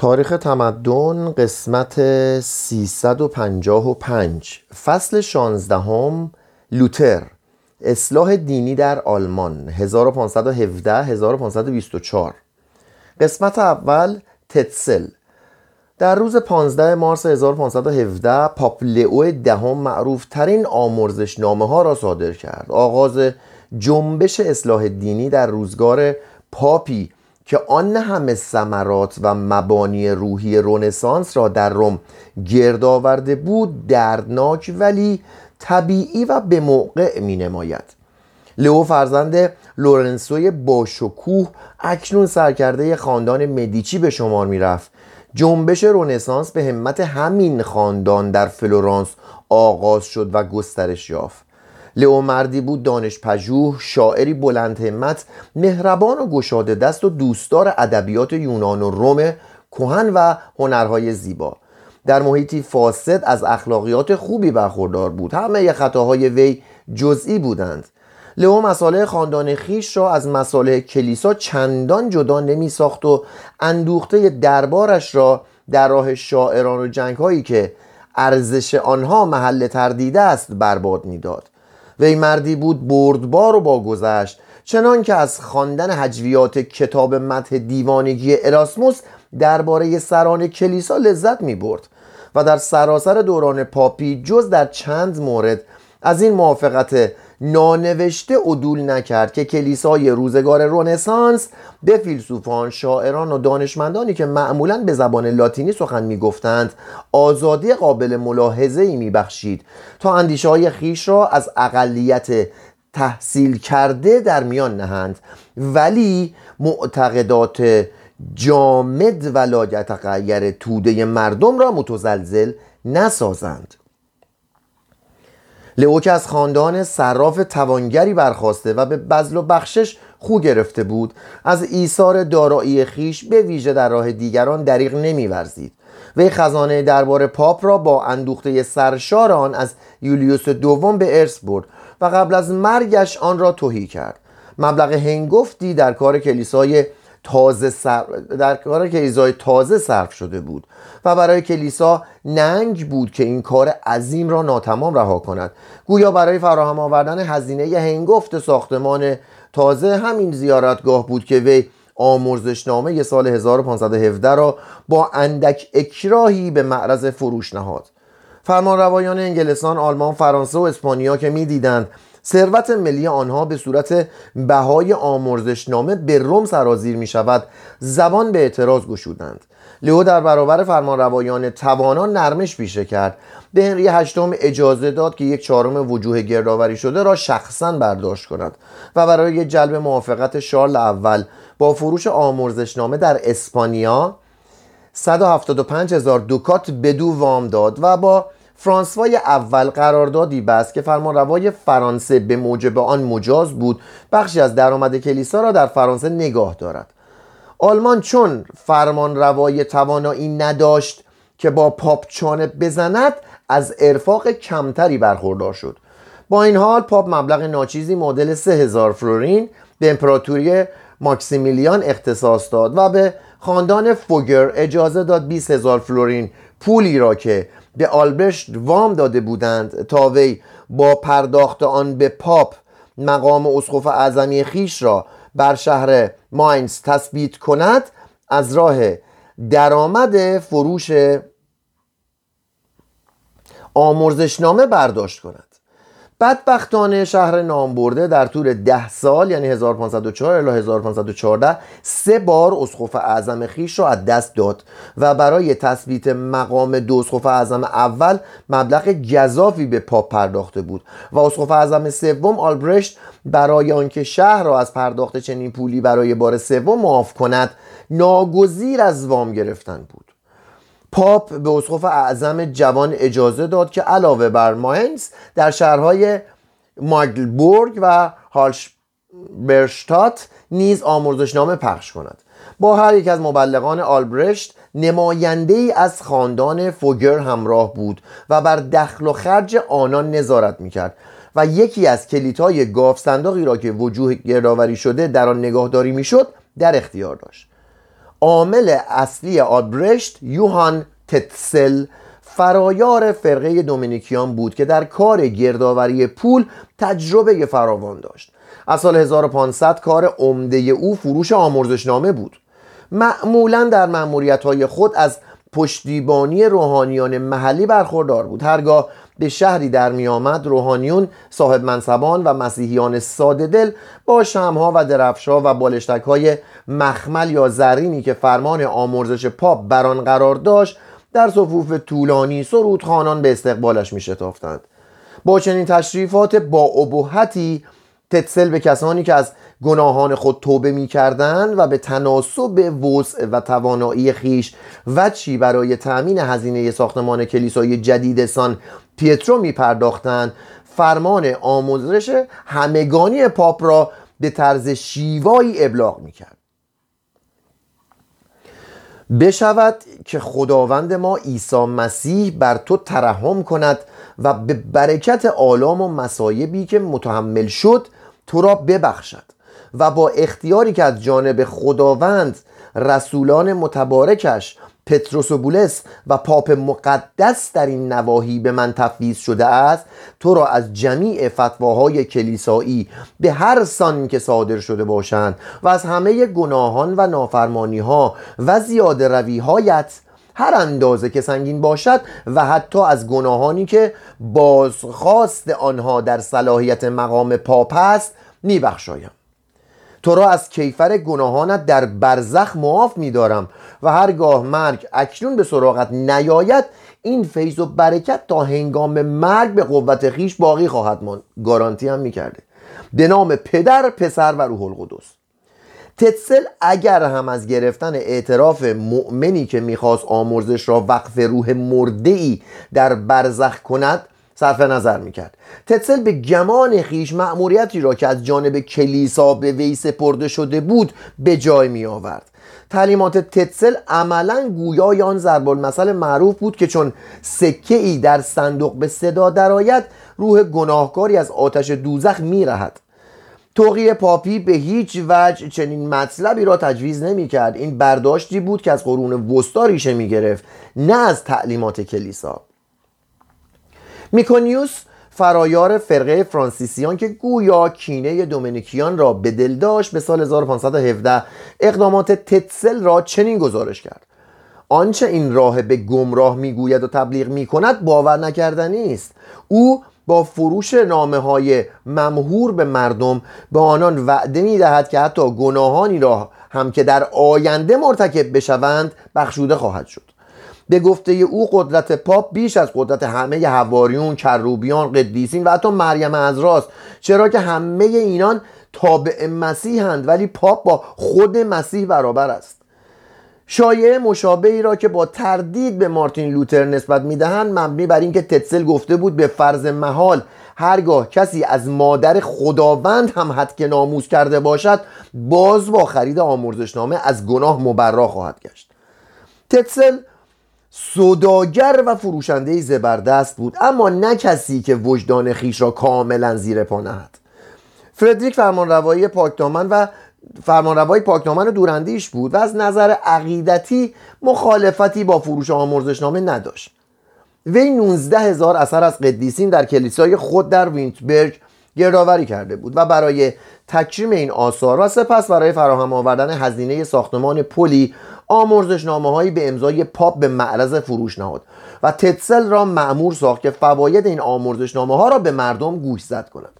تاریخ تمدن قسمت 355 فصل 16 لوتر. اصلاح دینی در آلمان 1517 1524 قسمت اول تتسل. در روز 15 مارس 1517 پاپ لئو دهم معروف ترین آمرزش نامه ها را صادر کرد. آغاز جنبش اصلاح دینی در روزگار پاپی که آن همه ثمرات و مبانی روحی رونسانس را در روم گرد آورده بود دردناک ولی طبیعی و به موقع می نماید لئو فرزند لورنسوی باشکوه اکنون سرکرده خاندان مدیچی به شمار می رفت جنبش رونسانس به همت همین خاندان در فلورانس آغاز شد و گسترش یافت. لئو مردی بود دانش پژوه شاعری بلند همت مهربان و گشاده دست و دوستدار ادبیات یونان و روم کهن و هنرهای زیبا. در محیطی فاسد از اخلاقیات خوبی برخوردار بود. همه خطاهای وی جزئی بودند. لئو مساله خاندان خیش را از مساله کلیسا چندان جدا نمی ساخت و اندوخته دربارش را در راه شاعران و جنگ هایی که ارزش آنها محل تردید است برباد می‌داد. وی مردی بود بردبار و باگذشت چنان که از خواندن حجویات کتاب متح دیوانگی اراسموس درباره سران کلیسا لذت می برد و در سراسر دوران پاپی جز در چند مورد از این موافقت نانوشته عدول نکرد که کلیسای روزگار رونسانس به فیلسوفان، شاعران و دانشمندانی که معمولا به زبان لاتینی سخن می‌گفتند آزادی قابل ملاحظه ای میبخشید تا اندیشه های خیش را از اقلیت تحصیل کرده در میان نهند. ولی معتقدات جامد و لاگتغیر توده مردم را متزلزل نسازند. لئو که از خاندان صراف توانگری برخواسته و به بزل و بخشش خو گرفته بود از ایثار دارایی خیش به ویژه در راه دیگران دریغ نمیورزید. وی خزانه دربار پاپ را با اندوخته سرشار آن از یولیوس دوم به ارث برد و قبل از مرگش آن را توهی کرد. مبلغ هنگفتی در کار کلیسای تازه سر... در کار کلیسای تازه صرف شده بود. و برای کلیسا ننگ بود که این کار عظیم را ناتمام رها کند. گویا برای فراهم آوردن هزینه هنگفت ساختمان تازه همین زیارتگاه بود که وی آمرزشنامه سال 1517 را با اندک اکراهی به معرض فروش نهاد. فرمان روایان انگلستان، آلمان، فرانسه و اسپانیا که می‌دیدند ثروت ملی آنها به صورت بهای آمرزشنامه به روم سرازیر می شود زبان به اعتراض گشودند. لئو در برابر فرمانروایان توانا نرمش پیشه کرد. به هنری هشتم اجازه داد که یک چهارم وجوه گردآوری شده را شخصا برداشت کند و برای جلب موافقت شارل اول با فروش آمرزشنامه در اسپانیا 175 هزار دوکات بدو وام داد و با فرانسوای اول قراردادی بست که فرمانروای فرانسه به موجب آن مجاز بود بخشی از درآمد کلیسا را در فرانسه نگاه دارد. آلمان چون فرمان روای توانایی نداشت که با پاپ چانه بزند از ارفاق کمتری برخوردار شد. با این حال پاپ مبلغ ناچیزی معادل 3000 فلورین به امپراتوری ماکسیمیلیان اختصاص داد و به خاندان فوگر اجازه داد 20 هزار فلورین پولی را که به آلبرشت وام داده بودند تا وی با پرداخت آن به پاپ مقام اسقف اعظمی خویش را بر شهر ماینز تثبیت کند از راه درآمد فروش آمرزشنامه برداشت کند. بدبختانه شهر نامبرده در طول ده سال یعنی 1504 الی 1514 سه بار اسقف اعظم خیش را از دست داد و برای تثبیت مقام دو اسقف اعظم اول مبلغ گذافی به پاپ پرداخته بود و اسقف اعظم سوم آلبرشت برای آنکه شهر را از پرداخت چنین پولی برای بار سوم معاف کند ناگزیر از وام گرفتن بود. پاپ به اسقف اعظم جوان اجازه داد که علاوه بر ماینز در شهرهای ماگلبورگ و هالشبرشتات نیز آمرزشنامه پخش کند. با هر یک از مبلغان آلبرشت نماینده ای از خاندان فوگر همراه بود و بر دخل و خرج آنان نظارت می‌کرد و یکی از کلیدهای گاف صندوقی را که وجوه گردآوری شده در آن نگاهداری می‌شد در اختیار داشت. عامل اصلی آبرشت یوهان تتسل فرایار فرقه دومینیکیان بود که در کار گردآوری پول تجربه فراوان داشت. از سال 1500 کار عمده او فروش آمرزشنامه بود. معمولا در مأموریت های خود از پشتیبانی روحانیان محلی برخوردار بود. هرگاه به شهری در می آمد روحانیون صاحب منصبان و مسیحیان ساده دل با شمها و درفشا و بالشتک های مخمل یا زرینی که فرمان آمرزش پاپ بران قرار داشت در صفوف طولانی سرودخانان به استقبالش می شتافتند. با چنین تشریفات با ابهتی تتسل به کسانی که از گناهان خود توبه می کردن و به تناسب وسع و توانایی خیش و چی برای تأمین هزینه ساختمان کلیسای جدید سان پیترو می پرداختند فرمان آموزش همگانی پاپ را به طرز شیوایی ابلاغ می کرد بشود که خداوند ما عیسی مسیح بر تو ترحم کند و به برکت آلام و مسایبی که متحمل شد تو را ببخشد و با اختیاری که از جانب خداوند رسولان متبارکش پتروس و بولس و پاپ مقدس در این نواحی به من تفویض شده است تو را از جمیع فتواهای کلیسایی به هر سان که صادر شده باشند و از همه گناهان و نافرمانی ها و زیاده روی هایت هر اندازه که سنگین باشد و حتی از گناهانی که بازخواست آنها در صلاحیت مقام پاپ است میبخشایم. تو را از کیفر گناهانت در برزخ معاف میدارم و هرگاه مرگ اکنون به سراغت نیاید این فیض و برکت تا هنگام مرگ به قوت خیش باقی خواهد ماند. گارانتی هم می‌کرده. به نام پدر پسر و روح القدس. تتسل اگر هم از گرفتن اعتراف مؤمنی که می‌خواست آمرزش را وقف روح مرده ای در برزخ کند صرف نظر می‌کرد. تتسل به گمان خیش مأموریتی را که از جانب کلیسا به وی سپرده شده بود به جای می آورد تعلیمات تتسل عملا گویای آن ضرب المثل معروف بود که چون سکه ای در صندوق به صدا درآید روح گناهکاری از آتش دوزخ میرهد. توقی پاپی به هیچ وجه چنین مطلبی را تجویز نمی کرد این برداشتی بود که از قرون وسطا ریشه می گرفت نه از تعلیمات کلیسا. میکونیوس فرایار فرقه فرانسیسیان که گویا کینه دومینیکیان را به دل داشت به سال 1517 اقدامات تتسل را چنین گزارش کرد. آنچه این راه به گمراه می‌گوید و تبلیغ می‌کند باور نکردنی است. او با فروش نامه های ممهور به مردم به آنان وعده می دهد که حتی گناهانی را هم که در آینده مرتکب بشوند بخشوده خواهد شد. به گفته او قدرت پاپ بیش از قدرت همه هواریون، کروبیان، قدیسین و حتی مریم از راست. چرا که همه اینان تابع مسیحند ولی پاپ با خود مسیح برابر است. شایعه مشابهی را که با تردید به مارتین لوتر نسبت می‌دهند مبنی بر اینکه تتسل گفته بود به فرض محال هرگاه کسی از مادر خداوند هم حد که ناموز کرده باشد باز با خرید آمرزشنامه از گناه مبرا خواهد گشت. تتسل صداگر و فروشنده زبردست بود اما نه کسی که وجدان خیش را کاملا زیر پا نهد. فردریک فرمانروایی پاکدامن و فرمانروای پاکدامن دوراندیش بود و از نظر عقیدتی مخالفتی با فروش آمرزشنامه نداشت. وی 19 هزار اثر از قدیسین در کلیسای خود در ویتنبرگ گردآوری کرده بود و برای تکریم این آثار و سپس برای فراهم آوردن هزینه ساختمان پلی آمرزشنامه هایی به امضای پاپ به معرض فروش نهاد و تتسل را مأمور ساخت که فواید این آمرزشنامه ها را به مردم گوش زد کند.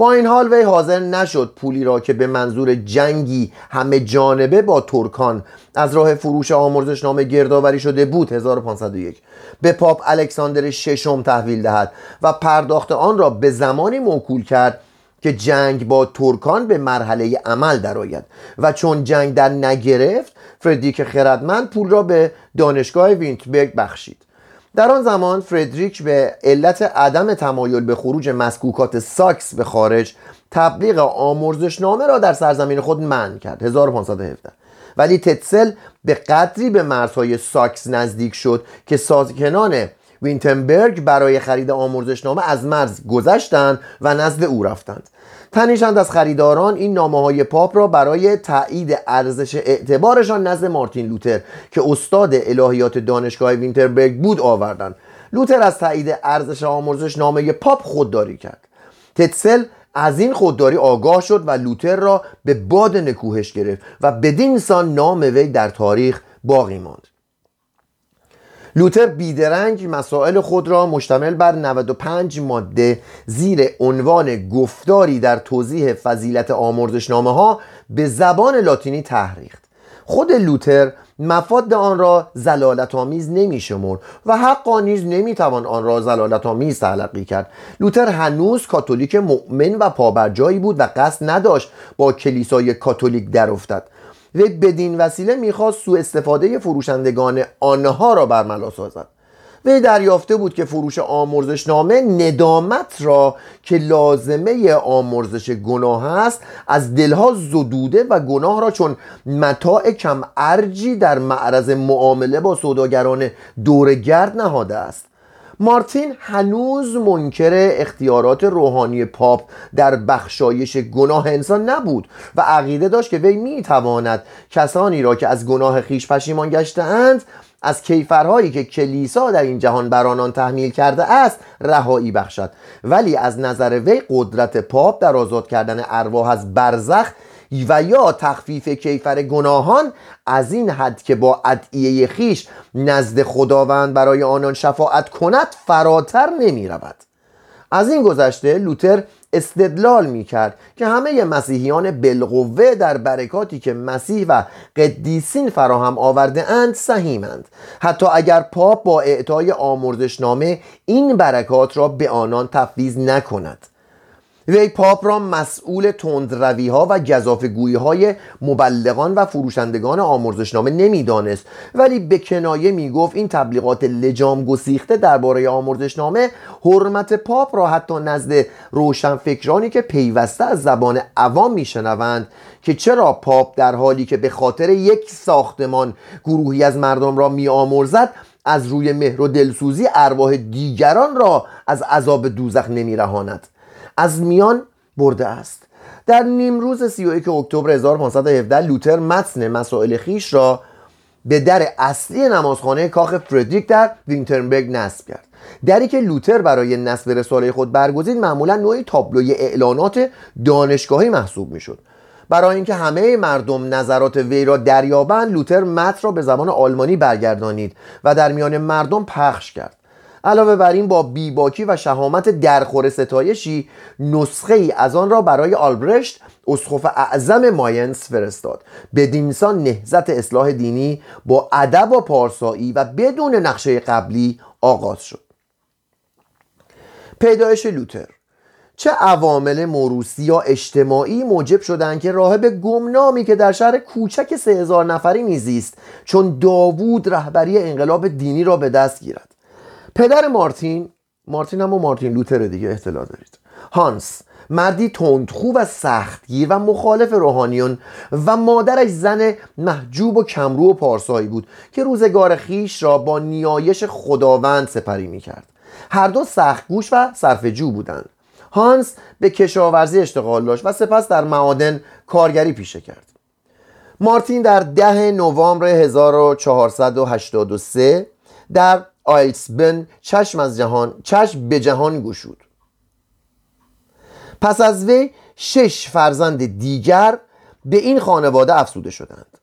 با این حال وی حاضر نشد پولی را که به منظور جنگی همه جانبه با ترکان از راه فروش آمرزشنامه گردآوری شده بود 1501 به پاپ الکساندر ششم تحویل دهد و پرداخت آن را به زمانی موکول کرد که جنگ با ترکان به مرحله عمل درآید. و چون جنگ در نگرفت فردریک خردمند پول را به دانشگاه ویتنبرگ بخشید. در آن زمان فردریک به علت عدم تمایل به خروج مسکوکات ساکس به خارج تبلیغ آمرزشنامه را در سرزمین خود منع کرد 1517 ولی تتسل به قدری به مرزهای ساکس نزدیک شد که ساکنان ویتنبرگ برای خرید آمرزشنامه از مرز گذشتند و نزد او رفتند. تنی چند از خریداران این نامه های پاپ را برای تایید ارزش اعتبارشان نزد مارتین لوتر که استاد الهیات دانشگاه ویتنبرگ بود آوردند. لوتر از تایید ارزش آمرزشنامه پاپ خودداری کرد. تتسل از این خودداری آگاه شد و لوتر را به باد نکوهش گرفت و بدین سان نام وی در تاریخ باقی ماند. لوتر بیدرنگ مسائل خود را مشتمل بر 95 ماده زیر عنوان گفتاری در توضیح فضیلت آمرزشنامه ها به زبان لاتینی تحریخت. خود لوتر مفاد آن را زلالت آمیز نمی شمر و حقا نیز نمی توان آن را زلالت آمیز تلقی کرد. لوتر هنوز کاتولیک مؤمن و پابرجایی بود و قصد نداشت با کلیسای کاتولیک در افتد. وی بدین وسیله می‌خواست سوء استفاده فروشندگان آنها را برملا سازد. وی دریافته بود که فروش آمرزشنامه ندامت را که لازمه آمرزش گناه است از دلها زدوده و گناه را چون متاع کم ارجی در معرض معامله با سوداگران دورگرد نهاده است. مارتین هنوز منکر اختیارات روحانی پاپ در بخشایش گناه انسان نبود و عقیده داشت که وی می‌تواند کسانی را که از گناه خیش پشیمان گشتهاند از کیفرهایی که کلیسا در این جهان بر آنان تحمیل کرده است رهایی بخشد. ولی از نظر وی قدرت پاپ در آزاد کردن ارواح از برزخ و یا تخفیف کیفر گناهان از این حد که با ادعیه خیش نزد خداوند برای آنان شفاعت کند فراتر نمی رود از این گذشته لوتر استدلال می کرد که همه مسیحیان بالقوه در برکاتی که مسیح و قدیسین فراهم آورده اند سهیمند. حتی اگر پاپ با اعطای آمرزشنامه این برکات را به آنان تفویض نکند. وی پاپ را مسئول تندروی ها و گذافگویی های مبلغان و فروشندگان آمرزشنامه نمی‌دانست. ولی به کنایه می‌گفت این تبلیغات لجام گسیخته درباره آمرزشنامه حرمت پاپ را حتی نزد روشنفکرانی که پیوسته از زبان عوام میشنوند که چرا پاپ در حالی که به خاطر یک ساختمان گروهی از مردم را میآمرزد از روی مهر و دلسوزی ارواح دیگران را از عذاب دوزخ نمیرهاند. از میان برده است. در نیمروز 31 اکتبر 1517 لوتر متن مسائل خیش را به در اصلی نمازخانه کاخ فردریک در وینترنبرگ نصب کرد. دری که لوتر برای نصب رساله خود برگزید معمولا نوعی تابلوی اعلانات دانشگاهی محسوب می‌شد. برای اینکه همه مردم نظرات وی را دریابند لوتر متن را به زبان آلمانی برگردانید و در میان مردم پخش کرد. علاوه بر این با بیباکی و شهامت درخور ستایشی نسخه ای از آن را برای آلبرشت اسقف اعظم ماینس فرستاد. به دینسان نهزت اصلاح دینی با ادب و پارسایی و بدون نقشه قبلی آغاز شد. پیدایش لوتر. چه عوامل موروسی یا اجتماعی موجب شدند که راهب گمنامی که در شهر کوچک سه هزار نفری میزیست چون داوود رهبری انقلاب دینی را به دست گیرد؟ پدر مارتین مارتین هم و مارتین لوتر دیگه اطلاع دارید. هانس مردی تندخو و سختگیر و مخالف روحانیون و مادرش زن محجوب و کمرو و پارسایی بود که روزگار خیش را با نیایش خداوند سپری می کرد هر دو سختگوش و صرفجو بودند. هانس به کشاورزی اشتغال داشت و سپس در معادن کارگری پیشه کرد. مارتین در ده نوامبر 1483 در آیلسبن چشم از جهان چشم به جهان گشود. پس از وی شش فرزند دیگر به این خانواده افسوده شدند.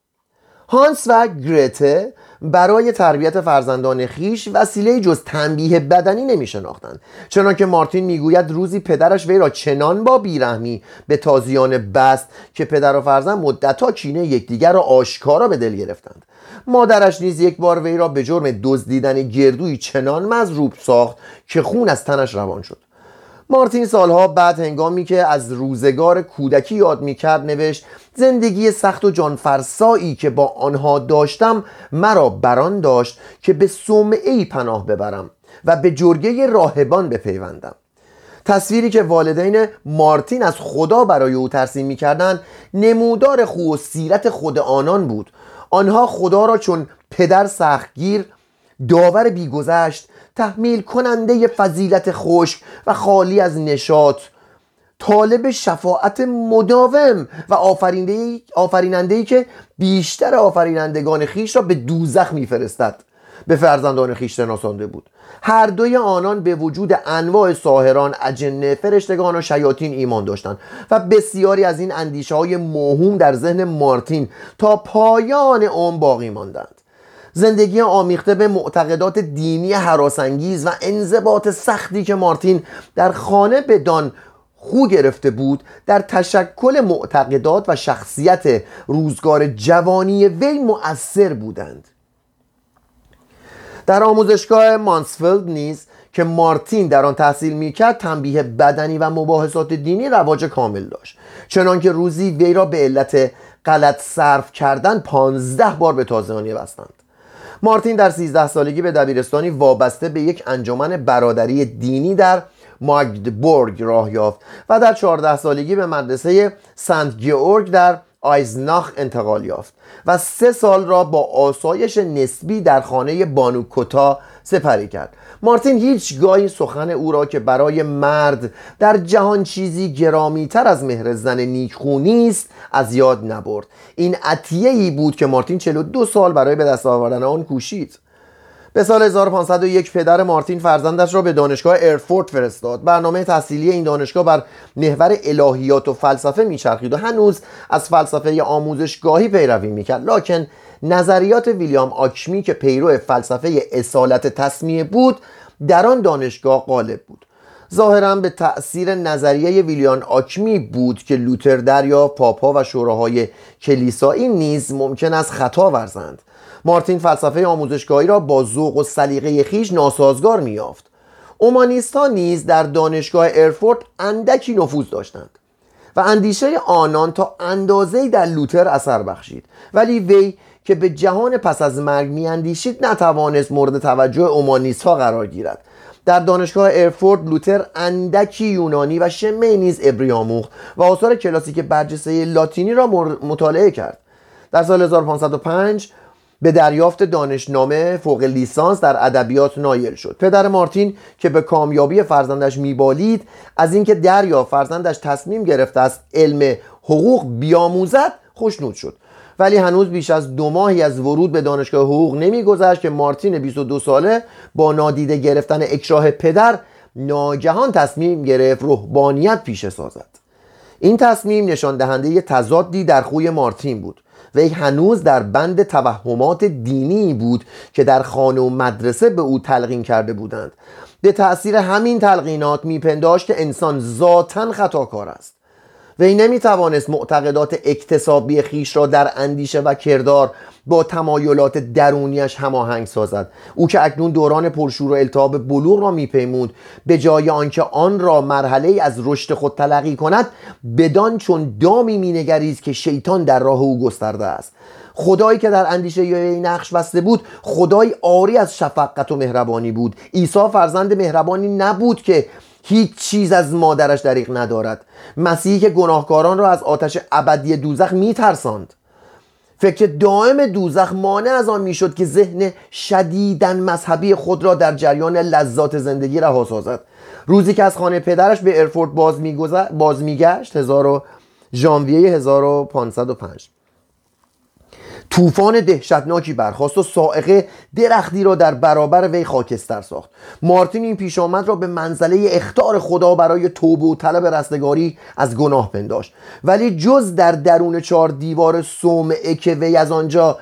هانس و گرته برای تربیت فرزندان خیش وسیله جز تنبیه بدنی نمی شناختند چنانکه مارتین می‌گوید روزی پدرش وی را چنان با بیرحمی به تازیان بست که پدر و فرزند مدتها کینه یکدیگر را آشکارا به دل گرفتند. مادرش نیز یک بار وی را به جرم دزدیدن گردوی چنان مزروب ساخت که خون از تنش روان شد. مارتین سالها بعد هنگامی که از روزگار کودکی یاد می‌کرد نوشت زندگی سخت و جانفرسایی که با آنها داشتم مرا بران داشت که به صومعه ای پناه ببرم و به جرگه راهبان بپیوندم. تصویری که والدین مارتین از خدا برای او ترسیم می‌کردند نمودار خو و سیرت خود آنان بود. آنها خدا را چون پدر سختگیر داور بیگذشت تحمیل کننده فضیلت خشک و خالی از نشاط. طالب شفاعت مداوم و آفریننده ای که بیشتر آفرینندگان خیش را به دوزخ میفرستد. به فرزندان خیش شناسانده بود. هر دوی آنان به وجود انواع ساهران اجنه فرشتگان و شیاطین ایمان داشتند و بسیاری از این اندیشه های موهوم در ذهن مارتین تا پایان عمر باقی ماندند. زندگی آمیخته به معتقدات دینی حراسانگیز و انضباط سختی که مارتین در خانه به دان خو گرفته بود در تشکل معتقدات و شخصیت روزگار جوانی وی مؤثر بودند. در آموزشگاه مانسفیلد نیز که مارتین در آن تحصیل می‌کرد تنبیه بدنی و مباحثات دینی رواج کامل داشت. چنانکه روزی وی را به علت غلط صرف کردن پانزده بار به تازهانی بستند. مارتین در سیزده سالگی به دبیرستانی وابسته به یک انجمن برادری دینی در ماگدبورگ راه یافت و در چهارده سالگی به مدرسه سنت گیورگ در آیزناخ انتقال یافت و سه سال را با آسایش نسبی در خانه بانوکوتا سپری کرد. مارتین هیچگاهی سخن او را که برای مرد در جهان چیزی گرامیتر از مهر زن نیکخونی است از یاد نبرد. این عطیه ای بود که مارتین 42 سال برای به دست آوردن آن کوشید. به سال 1501 پدر مارتین فرزندش را به دانشگاه ارفورت فرستاد. برنامه تحصیلی این دانشگاه بر محور الهیات و فلسفه میچرخید و هنوز از فلسفه آموزشگاهی پیروی می‌کرد. لکن نظریات ویلیام آکشمی که پیرو فلسفه اصالت تصمیه بود در آن دانشگاه غالب بود. ظاهرا به تأثیر نظریه ویلیان آکمی بود که لوتر دریا پاپا و شوراهای کلیسایی نیز ممکن است خطا ورزند. مارتین فلسفه آموزشگاهی را با ذوق و سلیقه خیش ناسازگار میافت اومانیست ها نیز در دانشگاه ارفورت اندکی نفوذ داشتند و اندیشه آنان تا اندازه در لوتر اثر بخشید. ولی وی که به جهان پس از مرگ میاندیشید نتوانست مورد توجه اومانیست ها قرار گیرد. در دانشگاه ارفورد لوتر اندکی یونانی و شمه نیز ابریاموخ و آثار کلاسیک برجسته لاتینی را مطالعه کرد. در سال 1505 به دریافت دانشنامه فوق لیسانس در ادبیات نایل شد. پدر مارتین که به کامیابی فرزندش میبالید از اینکه دریا فرزندش تصمیم گرفته است علم حقوق بیاموزد خوشنود شد. ولی هنوز بیش از دو ماهی از ورود به دانشگاه حقوق نمیگذشت که مارتین 22 ساله با نادیده گرفتن اکراه پدر ناگهان تصمیم گرفت روحانیت پیشه سازد. این تصمیم نشان دهنده تضادی در خوی مارتین بود وی هنوز در بند توهمات دینی بود که در خانه و مدرسه به او تلقین کرده بودند. به تأثیر همین تلقینات میپنداشت انسان ذاتا خطاکار است. وی نمی‌توانست معتقدات اکتسابی خیش را در اندیشه و کردار با تمایلات درونیش هماهنگ سازد. او که اکنون دوران پرشور و التهاب بلوغ را میپیمود به جای آنکه آن را مرحله از رشد خود تلقی کند بدان چون دامی مینگریست که شیطان در راه او گسترده است. خدایی که در اندیشه یا نقش بسته بود خدای آری از شفقت و مهربانی بود. عیسی فرزند مهربانی نبود که هیچ چیز از مادرش دریغ ندارد. مسیحی که گناهکاران را از آتش ابدی دوزخ میترساند. فکر دائم دوزخ مانع از آن می‌شد که ذهن شدیدن مذهبی خود را در جریان لذات زندگی رها سازد. روزی که از خانه پدرش به ارفورت باز, باز میگشت هزار ژانویه 1505 طوفان دهشتناکی برخواست و سائقه درختی را در برابر وی خاکستر ساخت. مارتین این پیش آمد را به منزله اختار خدا برای توبه و طلب رستگاری از گناه پنداشت. ولی جز در درون چهار دیوار صومعه که وی از آنجا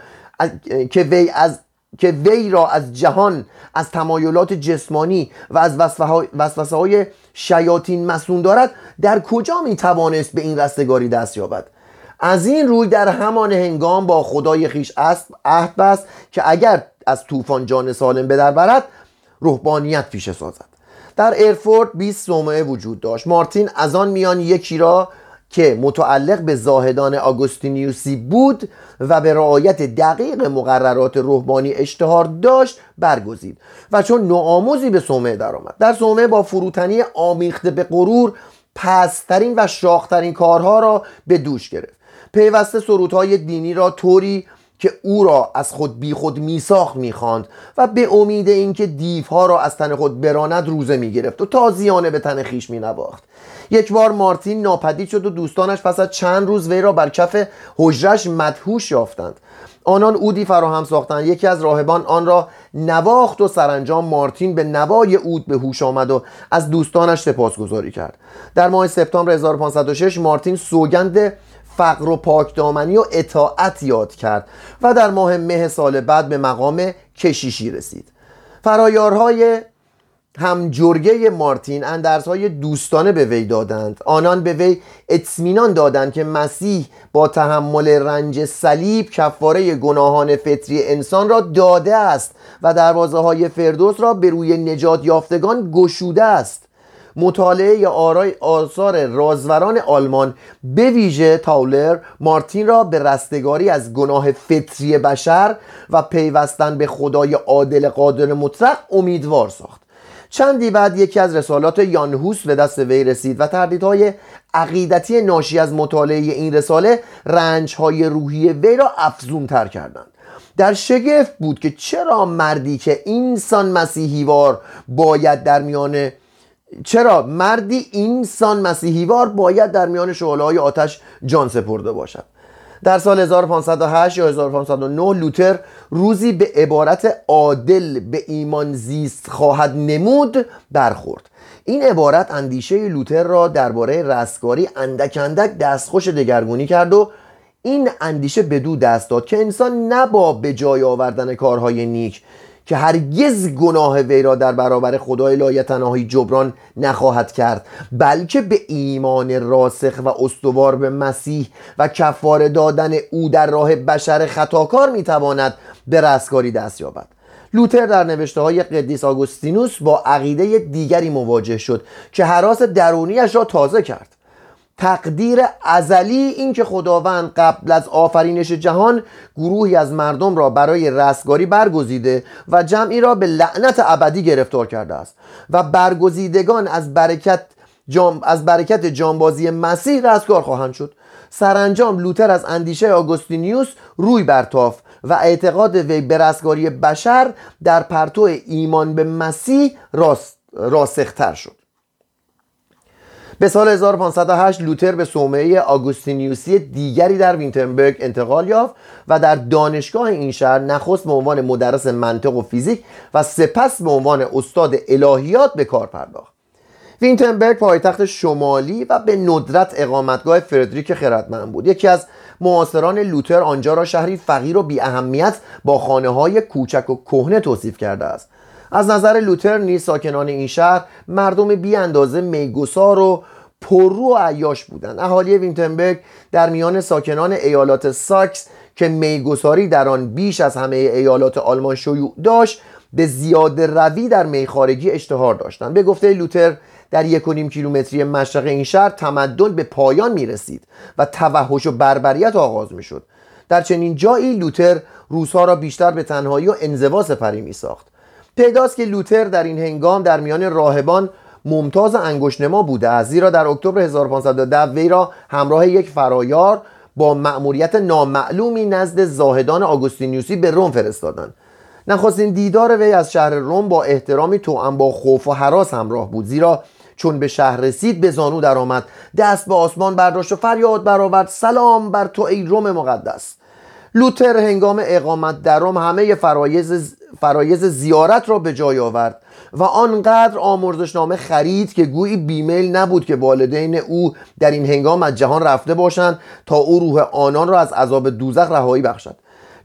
که وی از که وی را از جهان از تمایلات جسمانی و از وسوسه های شیاطین مسون دارد در کجا می توانست به این رستگاری دست یابد؟ از این روی در همان هنگام با خدای خیش اسب عهد بست که اگر از طوفان جان سالم به برد روحانیت پیشه سازد. در ایرفورد 20 صومعه وجود داشت. مارتین از آن میان یکی را که متعلق به زاهدان آگوستینیوسی بود و به رعایت دقیق مقررات روحانی اشتهار داشت برگزید و چون نوآموزی به صومعه درآمد. در صومعه با فروتنی آمیخته به غرور پسترین و شاخترین کارها را به دوش گرفت. پیوسته سرودهای دینی را طوری که او را از خود بی خود میساخت می‌خواند و به امید اینکه دیوها را از تن خود براند روزه می‌گرفت و تازیانه به تن خیش مینواخت. یک بار مارتین ناپدید شد و دوستانش پس از چند روز وی را بر کف حجرش مدهوش یافتند. آنان اودی فراهم ساختند. یکی از راهبان آن را نواخت و سرانجام مارتین به نوای اود به هوش آمد و از دوستانش سپاسگزاری کرد. در ماه سپتامبر 1506 مارتین سوگند فقر و پاکدامنی و اطاعت یاد کرد و در ماه مه سال بعد به مقام کشیشی رسید. فرایارهای هم جرگه مارتین های دوستانه به وی دادند. آنان به وی اطمینان دادند که مسیح با تحمل رنج صلیب کفاره گناهان فطری انسان را داده است و دروازه های فردوس را به روی نجات یافتگان گشوده است. مطالعه آرای آثار رازوران آلمان به ویژه تاولر مارتین را به رستگاری از گناه فطری بشر و پیوستن به خدای عادل قادر مطلق امیدوار ساخت. چندی بعد یکی از رسالات یانهوس به دست وی رسید و تردیدهای عقیدتی ناشی از مطالعه این رساله رنجهای روحی وی را افزون تر کردند. در شگفت بود که چرا مردی که اینسان مسیحیوار باید در میان چرا مردی اینسان مسیحیوار باید در میان شعله آتش جان سپرده باشد؟ در سال 1508 یا 1509 لوتر روزی به عبارت عادل به ایمان زیست خواهد نمود برخورد. این عبارت اندیشه لوتر را درباره رستگاری اندک اندک دستخوش دگرگونی کرد و این اندیشه به دو دست داد که انسان نبا به جای آوردن کارهای نیک که هرگز گناه وی را در برابر خدای لایتناهی جبران نخواهد کرد بلکه به ایمان راسخ و استوار به مسیح و کفاره دادن او در راه بشر خطاکار می‌تواند به رستگاری دست یابد. لوتر در نوشته های قدیس آگوستینوس با عقیده دیگری مواجه شد که حراس درونیش را تازه کرد. تقدیر ازلی این که خداوند قبل از آفرینش جهان گروهی از مردم را برای رستگاری برگزیده و جمعی را به لعنت ابدی گرفتار کرده است و برگزیدگان از برکت جام از برکت جانبازی مسیح رستگار خواهند شد. سرانجام لوتر از اندیشه آگوستینیوس روی برتاف و اعتقاد وی به رستگاری بشر در پرتو ایمان به مسیح راست راسختر شد. به سال 1508 لوتر به صومعه آگوستینیوسی دیگری در وینتربرگ انتقال یافت و در دانشگاه این شهر نخست به عنوان مدرس منطق و فیزیک و سپس به عنوان استاد الهیات به کار پرداخت. ویتنبرگ پایتخت شمالی و به ندرت اقامتگاه فردریک خردمند بود. یکی از معاصران لوتر آنجا را شهری فقیر و بی اهمیت با خانه های کوچک و کهنه توصیف کرده است. از نظر لوتر نیز ساکنان این شهر مردم بی اندازه میگسار و پررو و عیاش بودند. اهالی ویتنبرگ در میان ساکنان ایالات ساکس که میگساری در آن بیش از همه ایالات آلمان شیوع داشت به زیاده روی در میخارگی اشتهار داشتند. به گفته لوتر در یک و نیم کیلومتری مشرق این شهر تمدن به پایان می رسید و توحش و بربریت آغاز می شد در چنین جایی لوتر روزها را بیشتر به تنهایی و انزوا سپری می ساخت پیداست که لوتر در این هنگام در میان راهبان ممتاز انگشنما بوده است. زیرا در اکتبر 1510 وی را همراه یک فرایار با مأموریت نامعلومی نزد زاهدان آگوستینیوسی به روم فرستادند. نخستین دیدار وی از شهر روم با احترامی توأم با خوف و حراس همراه بود. زیرا چون به شهر رسید به زانو درآمد. دست به آسمان برداشت و فریاد برآورد. سلام بر تو ای روم مقدس. لوتر هنگام اقامت در روم همه فرایز, فرایز زیارت را به جای آورد و آنقدر آمرزشنامه خرید که گویی بیمیل نبود که والدین او در این هنگام از جهان رفته باشند تا او روح آنان را از عذاب دوزخ رهایی بخشد.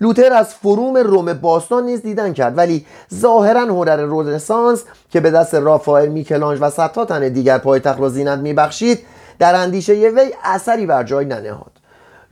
لوتر از فروم روم باستان نیز دیدن کرد ولی ظاهرا هنر رنسانس که به دست رافائل میکلانج و صدها تن دیگر پایتخت را زینت میبخشید در اندیشه وی اثری بر جای ننهاد.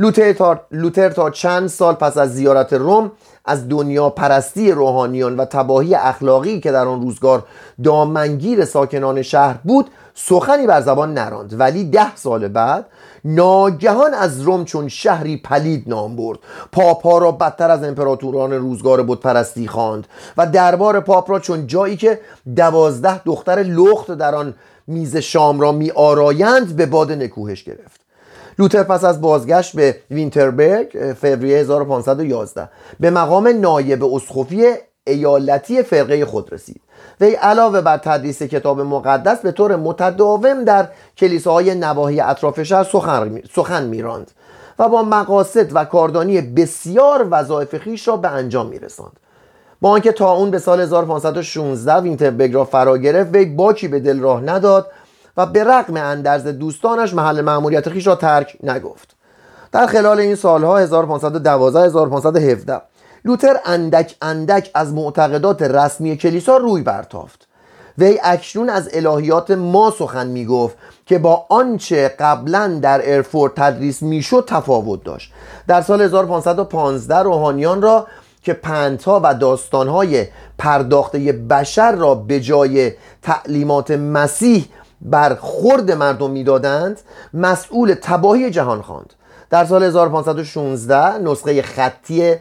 لوتر تا, لوتر تا چند سال پس از زیارت روم از دنیا پرستی روحانیان و تباهی اخلاقی که در آن روزگار دامنگیر ساکنان شهر بود سخنی بر زبان نراند. ولی ده سال بعد ناگهان از روم چون شهری پلید نام برد. پاپا را بدتر از امپراتوران روزگار بود پرستی خواند و دربار پاپ را چون جایی که دوازده دختر لخت در آن میز شام را می آرایند به باد نکوهش گرفت. لوتر پس از بازگشت به وینتربرگ فوریه 1511 به مقام نایب اسقفی ایالتی فرقه خود رسید. وی علاوه بر تدریس کتاب مقدس به طور متداوم در کلیساهای نواحی اطراف شهر سخن میراند و با مقاصد و کاردانی بسیار وظایف خیش را به انجام میرساند. با آنکه تا اون به سال 1516 وینتربرگ را فرا گرفت وی باکی به دل راه نداد و به رغم اندرز دوستانش محل معمولیت خیش را ترک نگفت. در خلال این سالها 1512 1517 لوتر اندک اندک از معتقدات رسمی کلیسا روی برتافت. وی اکنون از الهیات ما سخن می‌گفت که با آنچه قبلا در ارفورد تدریس می‌شد تفاوت داشت. در سال 1515 روحانیان را که پنتها و داستانهای پرداخته بشر را به جای تعلیمات مسیح بر خورد مردم می‌دادند مسئول تباهی جهان خواند. در سال 1516 نسخه خطی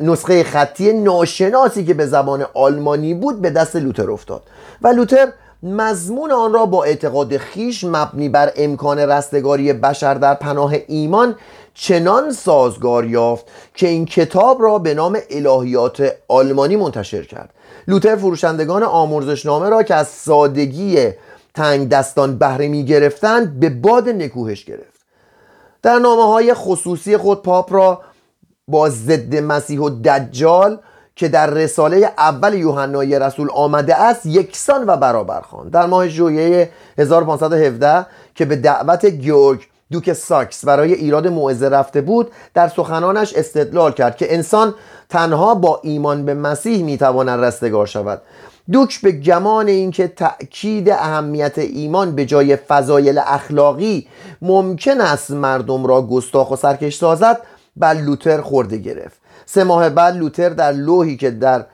نسخه خطی ناشناسی که به زبان آلمانی بود به دست لوتر افتاد. و لوتر مضمون آن را با اعتقاد خیش مبنی بر امکان رستگاری بشر در پناه ایمان چنان سازگار یافت که این کتاب را به نام الهیات آلمانی منتشر کرد. لوتر فروشندگان آمرزشنامه را که از سادگی تنگ دستان بهره می گرفتند به باد نکوهش گرفت. در نامه های خصوصی خود پاپ را با ضد مسیح و دجال که در رساله اول یوحنای رسول آمده است یکسان و برابر خواند. در ماه ژوئیه 1517 که به دعوت گیورگ دوک ساکس برای ایراد موعظه رفته بود در سخنانش استدلال کرد که انسان تنها با ایمان به مسیح می‌تواند رستگار شود. دوک به گمان اینکه تأکید اهمیت ایمان به جای فضایل اخلاقی ممکن است مردم را گستاخ و سرکش سازد بر لوتر خورده گرفت. سه ماه بعد لوتر در لوحی که در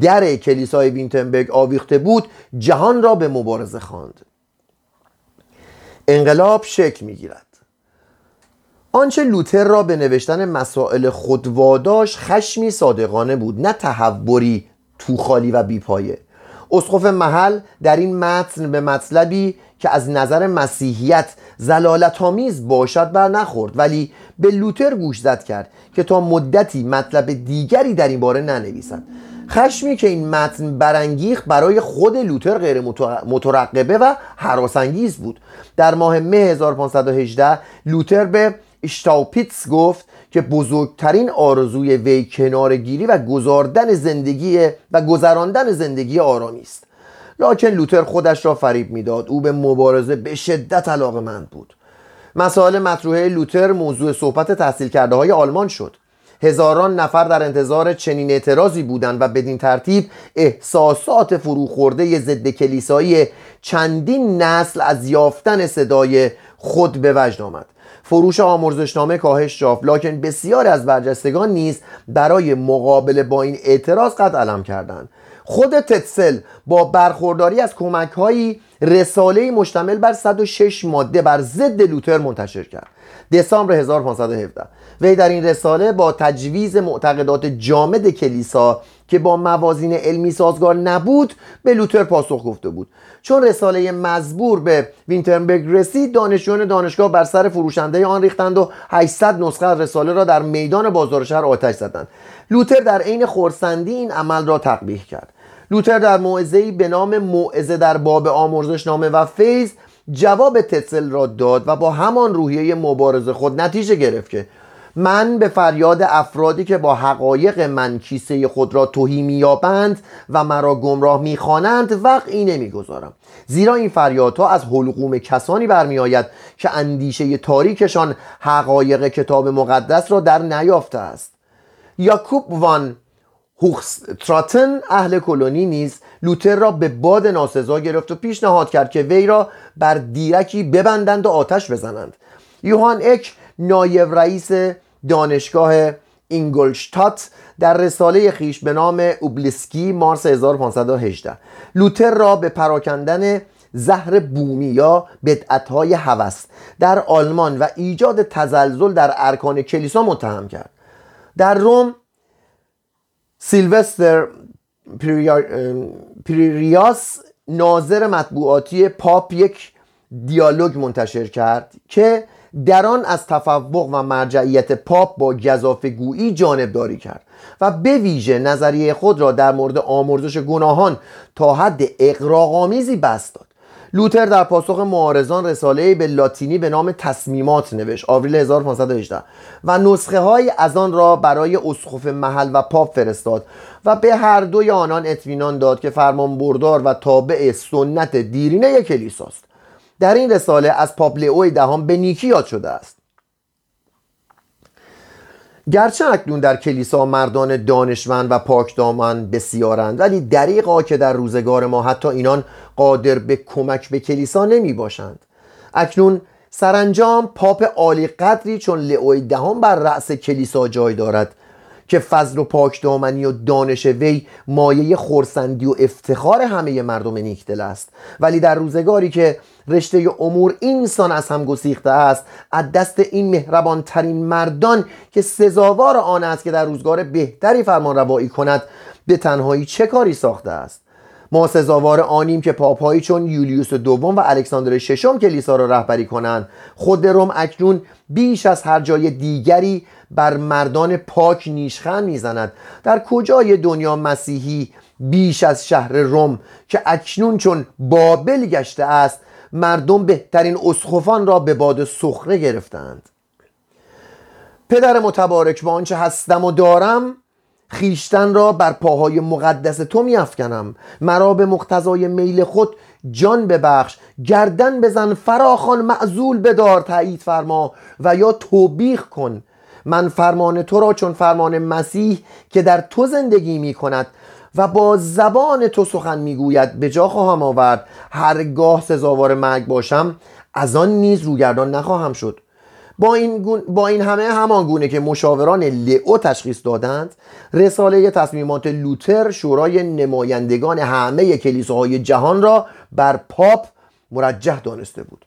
در کلیسای وینتنبرگ آویخته بود جهان را به مبارزه خواند. انقلاب شکل می‌گیرد. آنچه لوتر را به نوشتن مسائل خود واداش خشمی صادقانه بود نه تحوری توخالی و بیپایه. اسقف محل در این متن به مطلبی که از نظر مسیحیت زلالت آمیز باشد بر نخورد ولی به لوتر گوش زد کرد که تا مدتی مطلب دیگری در این باره ننویسد. خشمی که این متن برانگیخت برای خود لوتر غیر مترقبه و حراسانگیز بود. در ماه مه 1518 لوتر به اشتاوپیتس گفت که بزرگترین آرزوی وی کنارگیری و گذاردن زندگی و گذراندن زندگی آرامی است. لاکن لوتر خودش را فریب می‌داد. او به مبارزه به شدت علاقه مند بود. مسائل مطروحه لوتر موضوع صحبت تحصیل کرده های آلمان شد. هزاران نفر در انتظار چنین اعتراضی بودند و بدین ترتیب احساسات فروخورده ضد کلیسایی چندین نسل از یافتن صدای خود به وجد آمد. فروش آمرزشنامه کاهش یافت. لکن بسیاری از برجستگان نیز برای مقابله با این اعتراض قد علم کردند. خود تتسل با برخورداری از کمک هایی رساله مشتمل بر 106 ماده بر ضد لوتر منتشر کرد. دسامبر 1517 وی در این رساله با تجویز معتقدات جامد کلیسا که با موازین علمی سازگار نبود به لوتر پاسخ گفته بود. چون رساله مزبور به وینترنبرگ رسید دانشجویان دانشگاه بر سر فروشنده آن ریختند و 800 نسخه رساله را در میدان بازار شهر آتش زدند. لوتر در عین خورسندی این عمل را تقبیح کرد. لوتر در موعظه‌ای به نام موعظه در باب آمرزشنامه و فیض جواب تتسل را داد و با همان روحیه مبارزه خود نتیجه گرفت که من به فریاد افرادی که با حقایق من کیسه خود را توهی مییابند و مرا گمراه می‌خوانند وقعی نمی‌گذارم. زیرا این فریادها از حلقوم کسانی برمیآید که اندیشه تاریکشان حقایق کتاب مقدس را در نیافته است. یاکوب وان هوخستراتن اهل کلونی نیز لوتر را به باد ناسزا گرفت و پیشنهاد کرد که وی را بر دیرکی ببندند و آتش بزنند. یوهان اک نایب رئیس دانشگاه اینگلشتات در رساله خیش به نام اوبلیسکی مارس 1518 لوتر را به پراکندن زهر بومی یا بدعتهای هوس در آلمان و ایجاد تزلزل در ارکان کلیسا متهم کرد. در روم سیلوستر پریریاس ناظر مطبوعاتی پاپ یک دیالوگ منتشر کرد که در آن از تفوق و مرجعیت پاپ با گذافه گویی جانبداری کرد و به ویژه نظریه خود را در مورد آمرزش گناهان تا حد اقراغامیزی بست داد. لوتر در پاسخ معارضان رساله به لاتینی به نام تصمیمات نوشت آوریل 1518 و نسخه های از آن را برای اسقف محل و پاپ فرستاد و به هر دوی آنان اطمینان داد که فرمان بردار و تابع سنت دیرینه کلیساست. در این رساله از پاپ لئو دهم به نیکی یاد شده است. گرچه اکنون در کلیسا مردان دانشمند و پاکدامن بسیارند ولی دریقا که در روزگار ما حتی اینان قادر به کمک به کلیسا نمی باشند. اکنون سرانجام پاپ عالی قدری چون لئوی دهم بر رأس کلیسا جای دارد که فضل و پاکدامنی و دانش وی مایه خورسندی و افتخار همه مردم نیکدل است. ولی در روزگاری که رشته امور اینسان از هم گسیخته است از دست این مهربان ترین مردان که سزاوار آن است که در روزگار بهتری فرمان روایی کند به تنهایی چه کاری ساخته است؟ ما سزاوار آنیم که پاپایی چون یولیوس دوم و الکساندر ششم کلیسا را رهبری کنند. خود روم اکنون بیش از هر جای دیگری بر مردان پاک نیشخند می‌زند. در کجای دنیا مسیحی بیش از شهر روم که اکنون چون بابل گشته است مردم بهترین اسخفان را به باد سخره گرفتند. پدر متبارک با آنچه هستم و دارم خیشتن را بر پاهای مقدس تو میافکنم. مرا به مقتضای میل خود جان ببخش. گردن بزن فراخان معزول بدار تایید فرما و یا توبیخ کن. من فرمان تو را چون فرمان مسیح که در تو زندگی می کند و با زبان تو سخن می‌گوید به جا خواهم آورد. هرگاه سزاوار مرگ باشم از آن نیز روگردان نخواهم شد. با این, با این همه همان گونه که مشاوران لئو تشخیص دادند رساله تصمیمات لوتر شورای نمایندگان همه کلیساهای جهان را بر پاپ مرجح دانسته بود.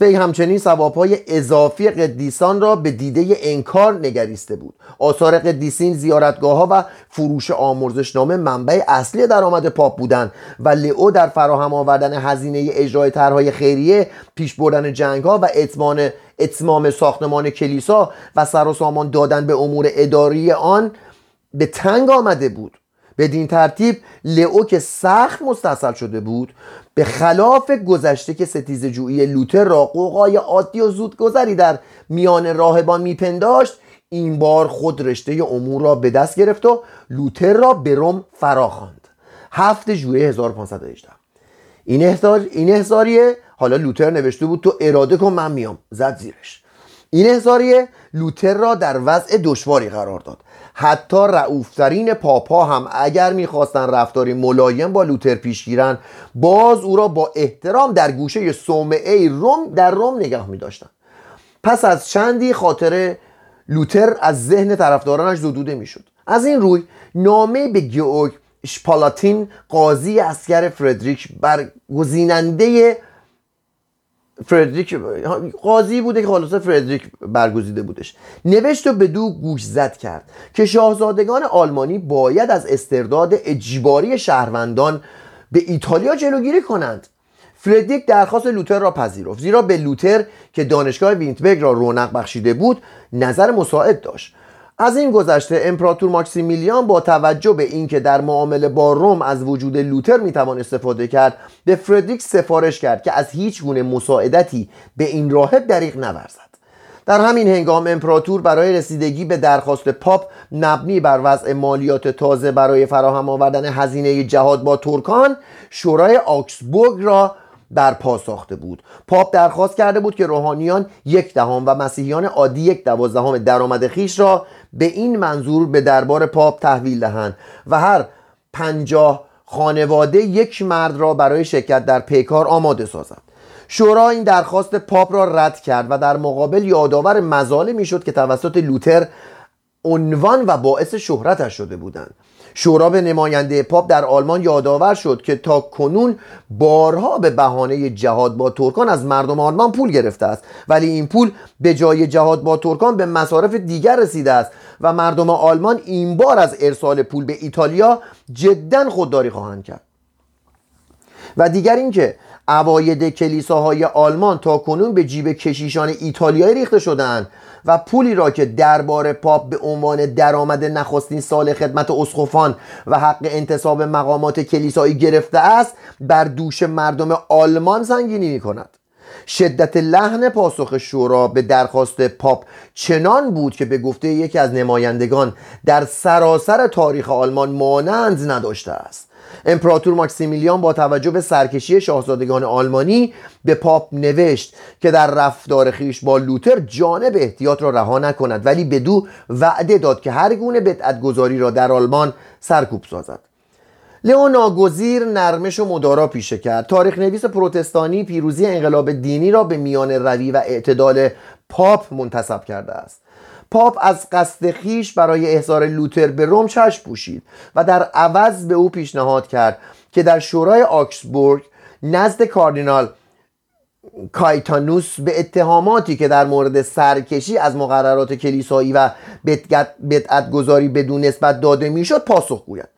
وی همچنین ثوابهای اضافی قدیسان را به دیده انکار نگریسته بود. آثار قدیسین زیارتگاه ها و فروش آمرزشنامه منبع اصلی درآمد پاپ بودند و لئو در فراهم آوردن هزینه اجرای طرحهای خیریه پیش بردن جنگ ها و اتمان اتمام ساختمان کلیسا و سر و سامان دادن به امور اداری آن به تنگ آمده بود. بدین ترتیب لئو که سخت مستصل شده بود به خلاف گذشته که ستیز جویی لوتر را قوقای عادی و زودگذری در میان راهبان میپنداشت این بار خود رشته امور را به دست گرفت و لوتر را به روم فرا خواند هفت ژوئیه 1518 این احضار این احضاریه حالا لوتر نوشته بود تو اراده کن من میام. زد زیرش. این احضاریه لوتر را در وضع دشواری قرار داد. حتی رعوفترین پاپا هم اگر می‌خواستن رفتاری ملایم با لوتر پیش گیرن باز او را با احترام در گوشه صومعه روم در روم نگاه میداشتن. پس از چندی خاطر لوتر از ذهن طرفدارانش زدوده می‌شد. از این روی نامه به گیورگ شپالاتین قاضی اسکر فردریک برگزیننده فردریک قاضی بوده که خلاصه فردریک برگزیده بودش. نوشت و به دو گوش زد کرد که شاهزادگان آلمانی باید از استرداد اجباری شهروندان به ایتالیا جلوگیری کنند. فردریک درخواست لوتر را پذیرفت زیرا به لوتر که دانشگاه وینتبرگ را رونق بخشیده بود نظر مساعد داشت. از این گذشته امپراتور ماکسیمیلیان با توجه به اینکه در معامله با روم از وجود لوتر می‌توان استفاده کرد به فردریک سفارش کرد که از هیچ گونه مساعدتی به این راهب دریغ نورزد. در همین هنگام امپراتور برای رسیدگی به درخواست پاپ مبنی بر وضع مالیات تازه برای فراهم آوردن هزینه جهاد با ترکان شورای آکسبورگ را برپا ساخته بود. پاپ درخواست کرده بود که روحانیان یک دهم و مسیحیان عادی یک دوازدهم درآمد خیش را به این منظور به دربار پاپ تحویل دهند و هر پنجاه خانواده یک مرد را برای شرکت در پیکار آماده سازند شورا این درخواست پاپ را رد کرد و در مقابل یادآور مظالمی شد که توسط لوتر عنوان و باعث شهرتش شده بودند. شورا به نماینده پاپ در آلمان یادآور شد که تا کنون بارها به بهانه جهاد با ترکان از مردم آلمان پول گرفته است. ولی این پول به جای جهاد با ترکان به مصارف دیگر رسیده است و مردم آلمان این بار از ارسال پول به ایتالیا جدا خودداری خواهند کرد. و دیگر اینکه اواید کلیساهای آلمان تا کنون به جیب کشیشان ایتالیایی ریخته شدند و پولی را که دربار پاپ به عنوان درآمد نخستین سال خدمت اسقفان و حق انتصاب مقامات کلیسایی گرفته است بر دوش مردم آلمان سنگینی می کند شدت لحن پاسخ شورا به درخواست پاپ چنان بود که به گفته یکی از نمایندگان در سراسر تاریخ آلمان مانند نداشته است. امپراتور ماکسیمیلیان با توجه به سرکشی شاهزادگان آلمانی به پاپ نوشت که در رفتار خیش با لوتر جانب احتیاط را رها نکند ولی بدو وعده داد که هر گونه بدعت گذاری را در آلمان سرکوب سازد. لئو ناگزیر نرمش و مدارا پیشه کرد. تاریخ نویس پروتستانی پیروزی انقلاب دینی را به میان روی و اعتدال پاپ منتصب کرده است. پاپ از قصد خیش برای احضار لوتر به روم چشم پوشید و در عوض به او پیشنهاد کرد که در شورای آکسبورگ نزد کاردینال کایتانوس به اتهاماتی که در مورد سرکشی از مقررات کلیسایی و بدعت گذاری بدون نسبت داده می‌شد پاسخ گوید.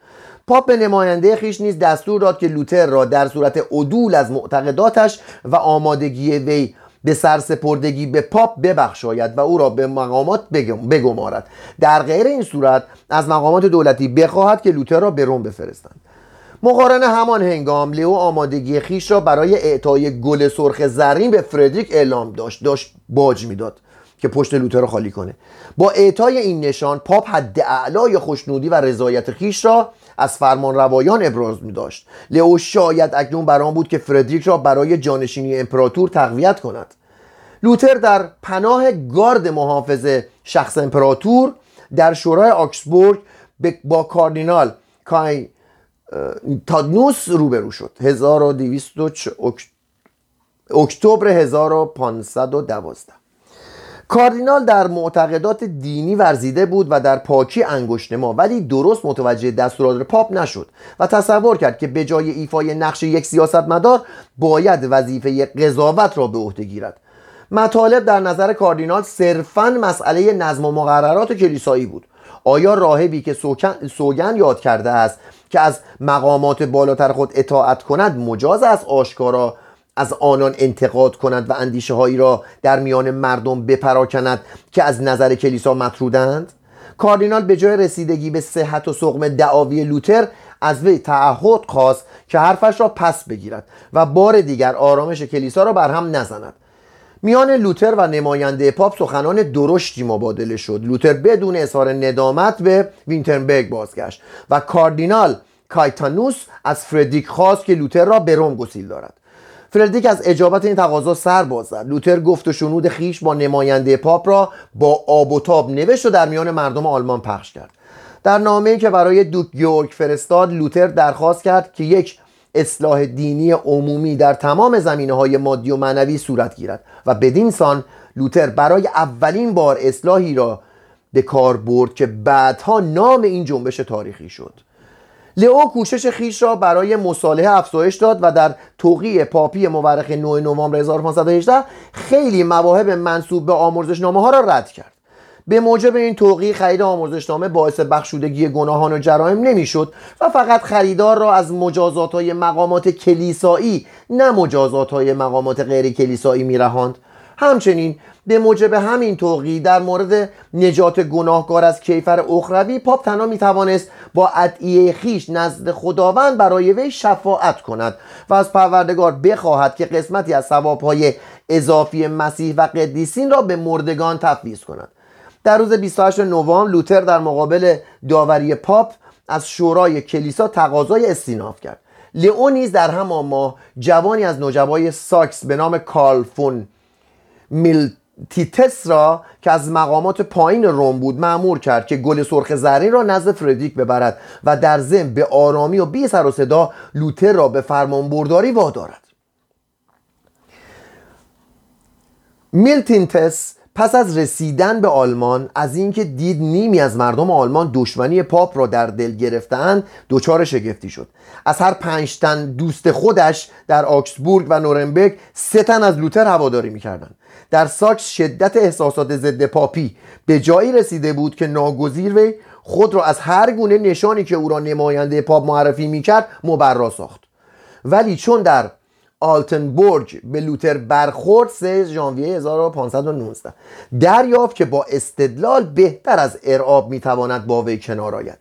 پاپ به نماینده خیش نیز دستور داد که لوتر را در صورت عدول از معتقداتش و آمادگی وی به سرسپردگی به پاپ ببخشاید و او را به مقامات بگمارد. در غیر این صورت از مقامات دولتی بخواهد که لوتر را به روم بفرستند. مقارن همان هنگام لیو آمادگی خیش را برای اعطای گل سرخ زرین به فردریک اعلام داشت داشت باج می‌داد که پشت لوتر را خالی کنه. با اعطای این نشان پاپ حد اعلای خوشنودی و رضایت خیش را از فرمان روایان ابراز می داشت لئو شاید اکنون بران بود که فردریک را برای جانشینی امپراتور تقویت کند. لوتر در پناه گارد محافظ شخص امپراتور در شورای آکسبورگ با کاردینال کای تادنوس روبرو شد. 1200 اکتبر 1512 کاردینال در معتقدات دینی ورزیده بود و در پاکی انگشت ما ولی درست متوجه دستورات پاپ نشد و تصور کرد که به جای ایفای نقش یک سیاستمدار باید وظیفه قضاوت را به عهده گیرد. مطالب در نظر کاردینال صرفا مسئله نظم و مقررات کلیسایی بود. آیا راهبی که سوگن یاد کرده است که از مقامات بالاتر خود اطاعت کند مجاز است آشکارا از آنان انتقاد کند و اندیشه هایی را در میان مردم بپراکند که از نظر کلیسا مطرودند؟ کاردینال به جای رسیدگی به صحت و سقم دعاوی لوتر از وی تعهد خواست که حرفش را پس بگیرد و بار دیگر آرامش کلیسا را بر هم نزند. میان لوتر و نماینده پاپ سخنان درشتی مبادله شد. لوتر بدون اظهار ندامت به ویتنبرگ بازگشت و کاردینال کایتانوس از فردریک خواست که لوتر را به روم گسیل دارد. فردریک از اجابت این تقاضا سر باز زد لوتر گفت و شنود خویش با نماینده پاپ را با آب و تاب نوشت و در میان مردم آلمان پخش کرد. در نامه‌ای که برای دوک گئورگ فرستاد لوتر درخواست کرد که یک اصلاح دینی عمومی در تمام زمینه های مادی و معنوی صورت گیرد و بدین سان لوتر برای اولین بار اصلاحی را به کار برد که بعدها نام این جنبش تاریخی شد. لئو کوشش خیش را برای مصالحه افزایش داد و در توقیع پاپی مورخ 9 نوامبر 1518 خیلی مواهب منصوب به آمرزشنامه ها را رد کرد. به موجب این توقیع خرید آمرزشنامه باعث بخشودگی گناهان و جرائم نمی‌شد و فقط خریدار را از مجازات های مقامات کلیسایی نه مجازات های مقامات غیر کلیسایی میرهاند. همچنین به موجب همین توقی در مورد نجات گناهکار از کیفر اخروی پاپ تنها می‌توانست با ادعیه خیش نزد خداوند برای وی شفاعت کند و از پروردگار بخواهد که قسمتی از ثوابهای اضافی مسیح و قدیسین را به مردگان تفویض کند. در روز 28 نوامبر لوتر در مقابل داوری پاپ از شورای کلیسا تقاضای استیناف کرد. لئو نیز در همان ماه جوانی از نجبای ساکس به نام کارل فون میلتیتس را که از مقامات پایین روم بود مأمور کرد که گل سرخ زرین را نزد فردریک ببرد و در ضمن به آرامی و بی سر و صدا لوتر را به فرمان برداری وادارد. میلتیتس پس از رسیدن به آلمان از اینکه دید نیمی از مردم آلمان دشمنی پاپ را در دل گرفتند دچار شگفتی شد. از هر پنج تن دوست خودش در آوگسبورگ و نورنبرگ سه تن از لوتر هواداری می‌کردند. در ساکس شدت احساسات ضد پاپی به جایی رسیده بود که ناگزیر وی خود را از هر گونه نشانی که او را نماینده پاپ معرفی می‌کرد مبرا ساخت. ولی چون در آلتنبورگ به لوتر برخورد 3 ژانویه 1519 دریافت که با استدلال بهتر از ارعاب می‌تواند با وی کنار آید.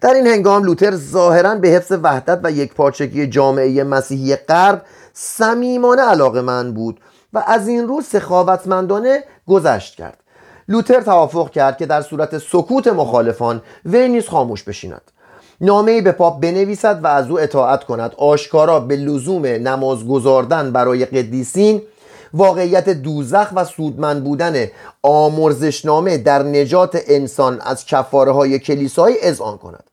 در این هنگام لوتر ظاهرا به حفظ وحدت و یکپارچگی جامعه مسیحی غرب صمیمانه علاقه من بود و از این رو سخاوتمندانه گذشت کرد. لوتر توافق کرد که در صورت سکوت مخالفان وی نیز خاموش بشیند. نامه به پاپ بنویسد و از او اطاعت کند. آشکارا به لزوم نماز گذاردن برای قدیسین واقعیت دوزخ و سودمند بودن آمرزشنامه در نجات انسان از کفاره های کلیسایی اذعان کند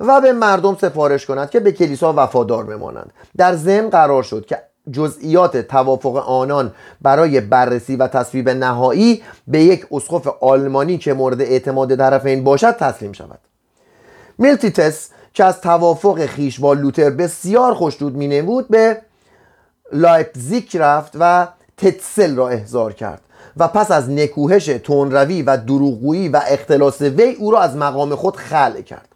و به مردم سفارش کند که به کلیسا وفادار بمانند. در ضمن قرار شد که جزئیات توافق آنان برای بررسی و تصویب نهایی به یک اسقف آلمانی که مورد اعتماد طرفین باشد تسلیم شود. میلتیتس که از توافق خویش با لوتر بسیار خوشنود مینمود به لایپزیک رفت و تتسل را احضار کرد و پس از نکوهش تندروی و دروغگویی و اختلاس وی او را از مقام خود خلع کرد.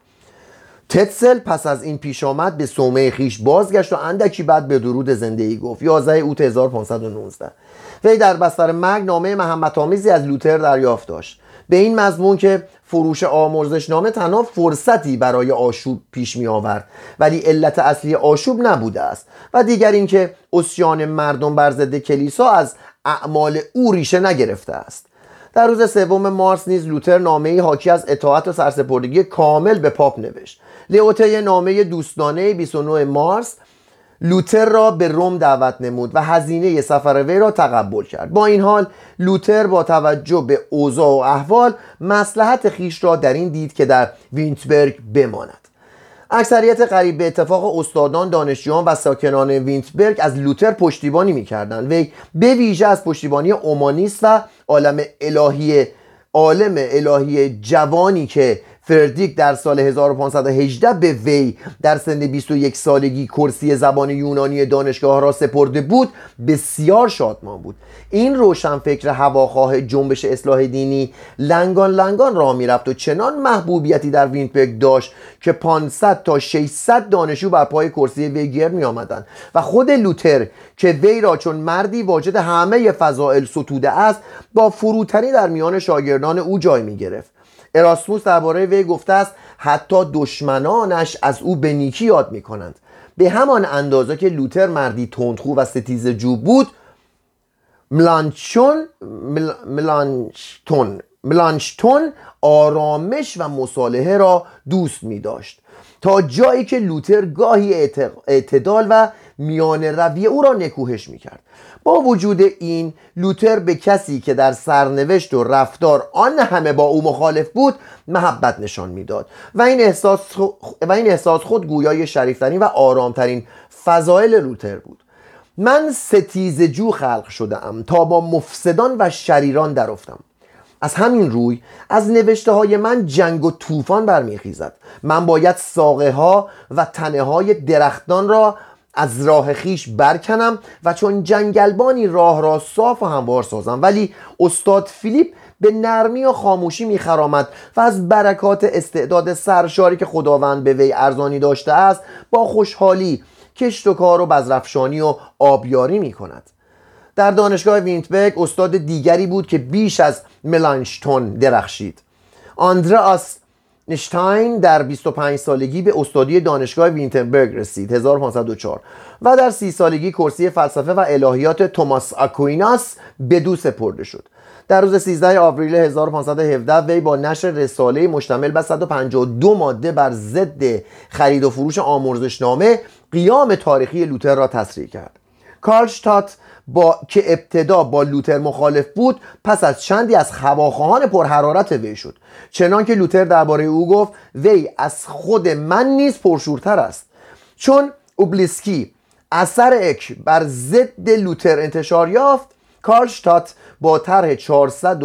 تتسل پس از این پیش آمد به صومعه خویش بازگشت و اندکی بعد بدرود زندگی گفت. 11 اوت 1519 وی در بستر مرگ نامه محبت از لوتر دریافت داشت. به این مضمون که فروش آمرزشنامه تنها فرصتی برای آشوب پیش می آورد ولی علت اصلی آشوب نبوده است. و دیگر اینکه اسیان مردم بر ضد کلیسا از اعمال او ریشه نگرفته است. در روز سوم مارس نیز لوتر نامه حاکی از اطاعت و سرسپردگی کامل به پاپ نوشت. لئوته نامه دوستانه 29 مارس لوتر را به روم دعوت نمود و هزینه سفر وی را تقبل کرد. با این حال لوتر با توجه به اوضاع و احوال مسلحت خیش را در این دید که در وینتبرگ بماند. اکثریت قریب به اتفاق استادان دانشجویان و ساکنان وینتبرگ از لوتر پشتیبانی می‌کردند. وی به ویژه از پشتیبانی اومانیست و عالم الهی عالم الهی جوانی که فردریک در سال 1518 به وی در سن 21 سالگی کرسی زبان یونانی دانشگاه را سپرده بود بسیار شادمان بود. این روشنفکر هواخواه جنبش اصلاح دینی لنگان لنگان را می‌رفت و چنان محبوبیتی در وینپک داشت که 500 تا 600 دانشجو بر پای کرسی وی گرد می آمدند و خود لوتر که وی را چون مردی واجد همه فضائل ستوده است با فروتنی در میان شاگردان او جای می گرفت اراسموس درباره وی گفته است حتی دشمنانش از او به نیکی یاد می کنند به همان اندازه که لوتر مردی تندخو و ستیز جو بود ملانچون ملانچتون ملانچتون آرامش و مصالحه را دوست می داشت تا جایی که لوتر گاهی اعتدال و میان روی او را نکوهش می کرد با وجود این لوتر به کسی که در سرنوشت و رفتار آن همه با او مخالف بود محبت نشان می‌داد. و این احساس و این احساس خود گویای شریفترین و آرامترین فضایل لوتر بود. من ستیز جو خلق شده ام تا با مفسدان و شریران درافتم از همین روی از نوشته های من جنگ و طوفان برمیخیزد. من باید ساقه ها و تنه های درختان را از راه خیش برکنم و چون جنگلبانی راه را صاف و هموار سازم. ولی استاد فیلیپ به نرمی و خاموشی میخرامد و از برکات استعداد سرشاری که خداوند به وی ارزانی داشته است با خوشحالی کشت و کار و بزرفشانی و آبیاری می کند در دانشگاه وینتبرگ استاد دیگری بود که بیش از ملانشتون درخشید. آندراس نشتاین در 25 سالگی به استادی دانشگاه وینتربرگ رسید 1504 و در 30 سالگی کرسی فلسفه و الهیات توماس آکویناس به دو سپرده شد. در روز 13 آوریل 1517 وی با نشر رساله مشتمل بر 152 ماده بر ضد خرید و فروش آمرزشنامه قیام تاریخی لوتر را تصریح کرد. کارلشتات با که ابتدا با لوتر مخالف بود پس از چندی از خواخواهان پرحرارت وی شد. چنان که لوتر درباره او گفت وی از خود من نیز پرشورتر است. چون اوبلیسکی اثر اک بر ضد لوتر انتشار یافت کارلشتات با طرح 400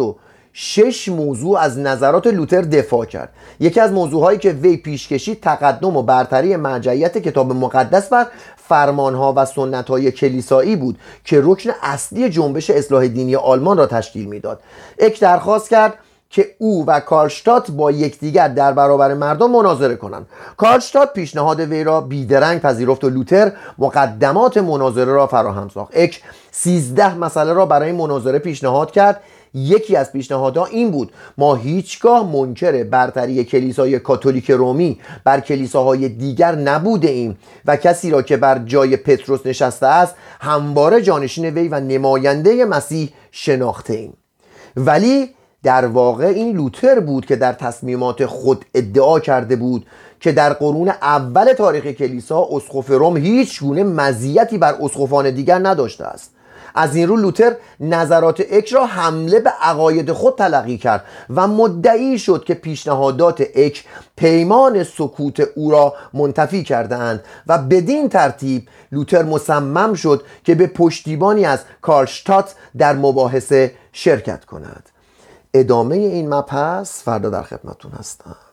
شش موضوع از نظرات لوتر دفاع کرد. یکی از موضوعهایی که وی پیش کشید تقدم و برتری مرجعیت کتاب مقدس بر فرمانها و سنتهای کلیسایی بود که رکن اصلی جنبش اصلاح دینی آلمان را تشکیل می‌داد. اک درخواست کرد که او و کارلشتات با یکدیگر در برابر مردم مناظره کنند. کارلشتات پیشنهاد وی را بیدرنگ پذیرفت و لوتر مقدمات مناظره را فراهم ساخت. اک سیزده مسئله را برای مناظره پیشنهاد کرد. یکی از پیشنهادها این بود ما هیچگاه منکر برتری کلیسای کاتولیک رومی بر کلیساهای دیگر نبوده ایم و کسی را که بر جای پتروس نشسته است همواره جانشین وی و نماینده مسیح شناخته ایم. ولی در واقع این لوتر بود که در تصمیمات خود ادعا کرده بود که در قرون اول تاریخ کلیسا اسقف روم هیچ گونه مزیتی بر اسقفان دیگر نداشته است. از این رو لوتر نظرات اک را حمله به عقاید خود تلقی کرد و مدعی شد که پیشنهادات اک پیمان سکوت او را منتفی کردهاند و بدین ترتیب لوتر مصمم شد که به پشتیبانی از کارلشتات در مباحثه شرکت کند. ادامه این مبحث فردا در خدمتتون هستم.